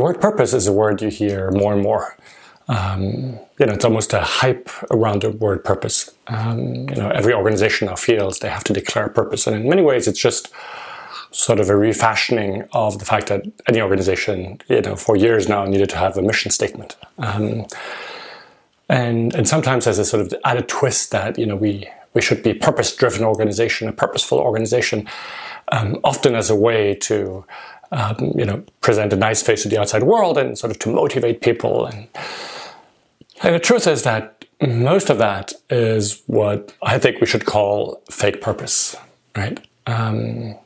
the word purpose is a word you hear more and more. Um, you know, it's almost a hype around the word purpose. Um, you know, every organization now feels they have to declare purpose, and in many ways, it's just sort of a refashioning of the fact that any organization, you know, for years now needed to have a mission statement. Um, and and sometimes there's a sort of added twist that you know we we should be a purpose-driven organization, a purposeful organization, um, often as a way to um, you know present a nice face to the outside world and sort of to motivate people. And, and the truth is that most of that is what I think we should call fake purpose, right? Um,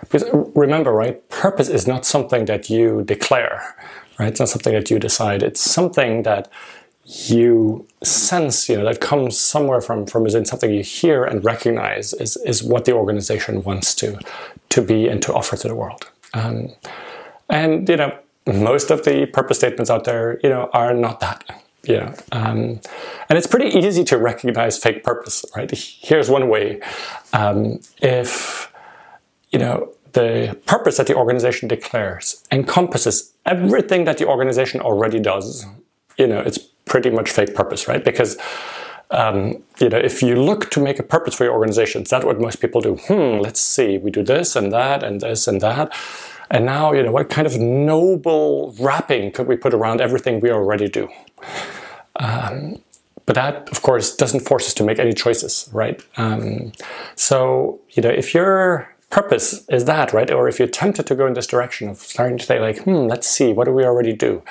because remember, right, purpose is not something that you declare, right? It's not something that you decide. It's something that you sense, you know, that comes somewhere from from within something you hear and recognize is is what the organization wants to to be and to offer to the world. Um, and you know, most of the purpose statements out there, you know, are not that. You know, um, and it's pretty easy to recognize fake purpose, right? Here's one way: um, if you know the purpose that the organization declares encompasses everything that the organization already does, you know, it's pretty much fake purpose, right? Because um, you know, if you look to make a purpose for your organization, that's what most people do. Hmm, let's see, we do this and that and this and that. And now, you know, what kind of noble wrapping could we put around everything we already do? Um, but that, of course, doesn't force us to make any choices, right? Um, so, you know, if your purpose is that, right? Or if you're tempted to go in this direction of starting to say, like, hmm, let's see, what do we already do?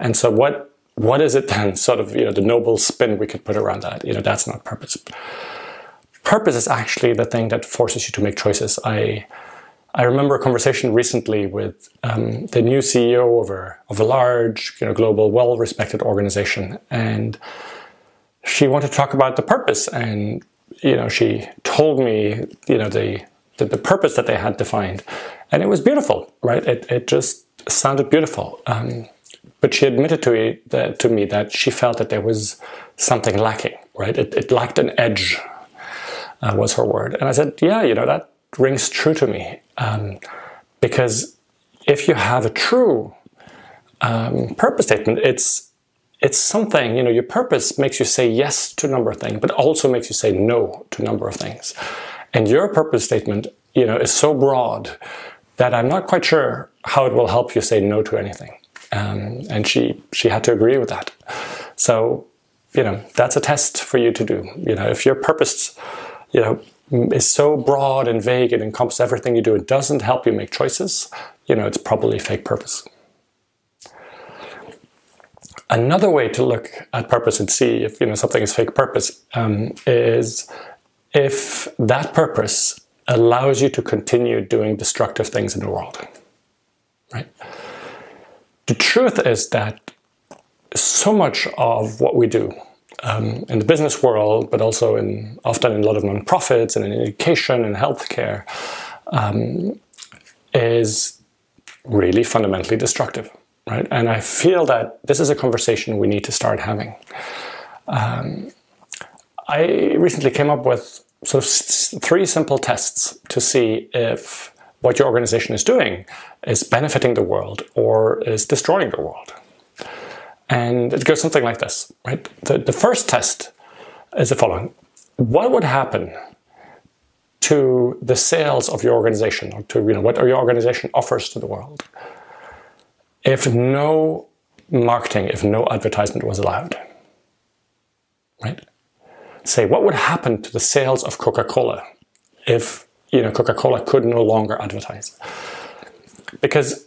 And so, what what is it then sort of you know the noble spin we could put around that? You know that's not purpose. Purpose is actually the thing that forces you to make choices. I i remember a conversation recently with um, the new ceo of a, of a large you know global well respected organization and she wanted to talk about the purpose and you know she told me you know the the, the purpose that they had defined and it was beautiful right? It, it just sounded beautiful. Um, but she admitted to, me that, to me that she felt that there was something lacking, right? It, it lacked an edge, uh, was her word. And I said, yeah, you know, that rings true to me. Um, because if you have a true um, purpose statement, it's it's something, you know, your purpose makes you say yes to a number of things, but also makes you say no to a number of things. And your purpose statement, you know, is so broad that I'm not quite sure how it will help you say no to anything. Um, and she she had to agree with that. So you know that's a test for you to do. You know if your purpose, you know, is so broad and vague and encompasses everything you do, it doesn't help you make choices. You know it's probably fake purpose. Another way to look at purpose and see if you know something is fake purpose um, is if that purpose allows you to continue doing destructive things in the world, right? The truth is that so much of what we do um, in the business world, but also in often in a lot of nonprofits and in education and healthcare, um, is really fundamentally destructive, right? And I feel that this is a conversation we need to start having. Um, I recently came up with sort of three simple tests to see if what your organization is doing is benefiting the world or is destroying the world. And it goes something like this, right? The, the first test is the following What would happen to the sales of your organization, or to you know, what your organization offers to the world, if no marketing, if no advertisement was allowed? Right? Say, what would happen to the sales of Coca Cola if you know, Coca-Cola could no longer advertise. Because,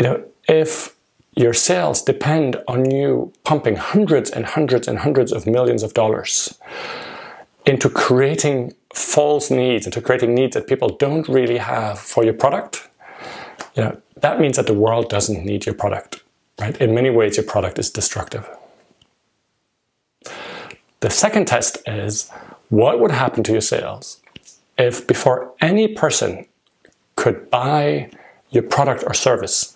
you know, if your sales depend on you pumping hundreds and hundreds and hundreds of millions of dollars into creating false needs, into creating needs that people don't really have for your product, you know, that means that the world doesn't need your product. Right? In many ways, your product is destructive. The second test is what would happen to your sales if before any person could buy your product or service,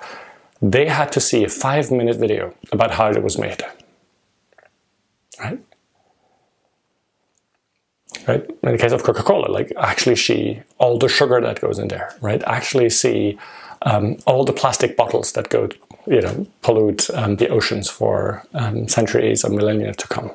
they had to see a five minute video about how it was made. Right? Right? In the case of Coca Cola, like actually see all the sugar that goes in there, right? Actually see um, all the plastic bottles that go you know, pollute um, the oceans for um, centuries or millennia to come.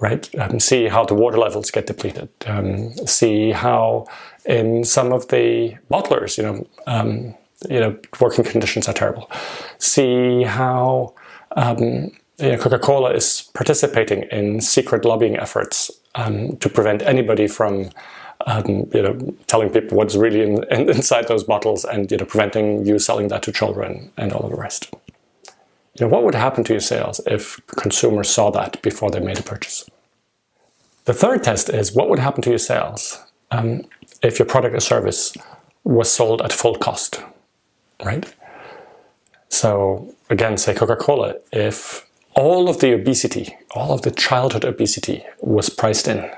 Right? Um, see how the water levels get depleted. Um, see how in some of the bottlers, you know, um, you know, working conditions are terrible. See how um, you know, Coca-Cola is participating in secret lobbying efforts to prevent anybody from um, you know, telling people what's really in, in, inside those bottles and you know, preventing you selling that to children and all of the rest. You know, what would happen to your sales if consumers saw that before they made a purchase? The third test is what would happen to your sales um, if your product or service was sold at full cost, right? So again, say Coca-Cola, if all of the obesity, all of the childhood obesity was priced in,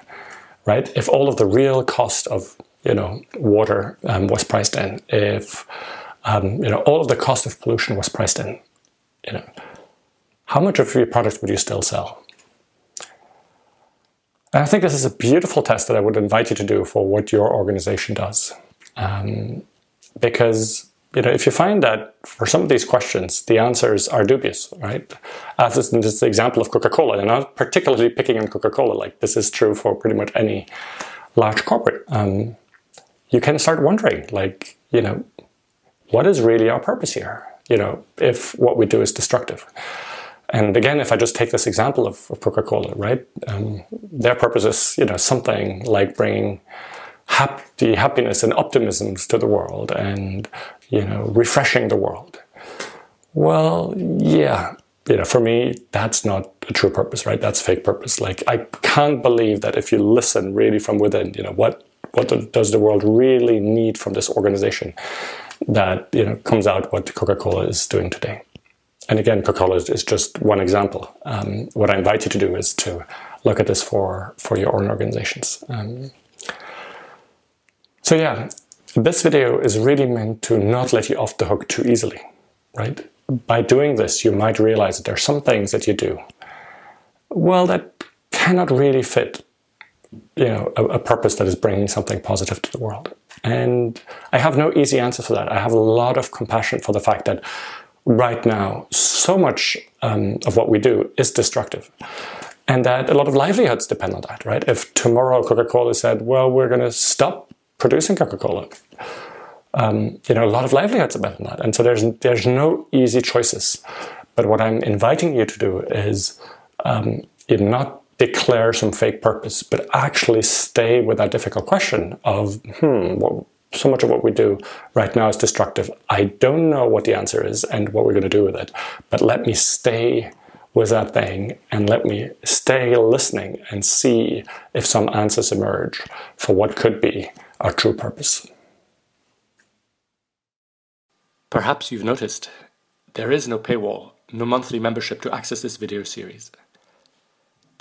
right? If all of the real cost of you know water um, was priced in, if um, you know all of the cost of pollution was priced in, you know, how much of your product would you still sell? And I think this is a beautiful test that I would invite you to do for what your organization does, um, because you know, if you find that for some of these questions, the answers are dubious, right? As is this the example of Coca-Cola, and I'm not particularly picking on Coca-Cola, like this is true for pretty much any large corporate. Um, you can start wondering, like, you know, what is really our purpose here? You know, if what we do is destructive. And again, if I just take this example of, of Coca-Cola, right? Um, their purpose is, you know, something like bringing happy happiness and optimisms to the world and you know refreshing the world well yeah you know for me that's not a true purpose right that's fake purpose like i can't believe that if you listen really from within you know what what does the world really need from this organization that you know comes out what coca-cola is doing today and again coca-cola is just one example um, what i invite you to do is to look at this for for your own organizations um, so yeah, this video is really meant to not let you off the hook too easily, right? By doing this, you might realize that there are some things that you do, well, that cannot really fit, you know, a, a purpose that is bringing something positive to the world. And I have no easy answer for that. I have a lot of compassion for the fact that right now, so much um, of what we do is destructive. And that a lot of livelihoods depend on that, right? If tomorrow Coca Cola said, well, we're going to stop producing Coca-Cola. Um, you know, a lot of livelihoods depend on that. And so there's, there's no easy choices. But what I'm inviting you to do is um, not declare some fake purpose, but actually stay with that difficult question of, hmm, so much of what we do right now is destructive. I don't know what the answer is and what we're going to do with it, but let me stay with that thing and let me stay listening and see if some answers emerge for what could be our true purpose. Perhaps you've noticed there is no paywall, no monthly membership to access this video series.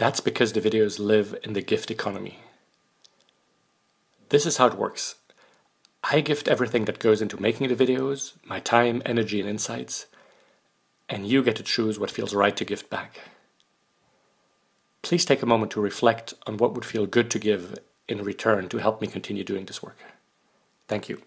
That's because the videos live in the gift economy. This is how it works. I gift everything that goes into making the videos, my time, energy, and insights, and you get to choose what feels right to gift back. Please take a moment to reflect on what would feel good to give in return to help me continue doing this work. Thank you.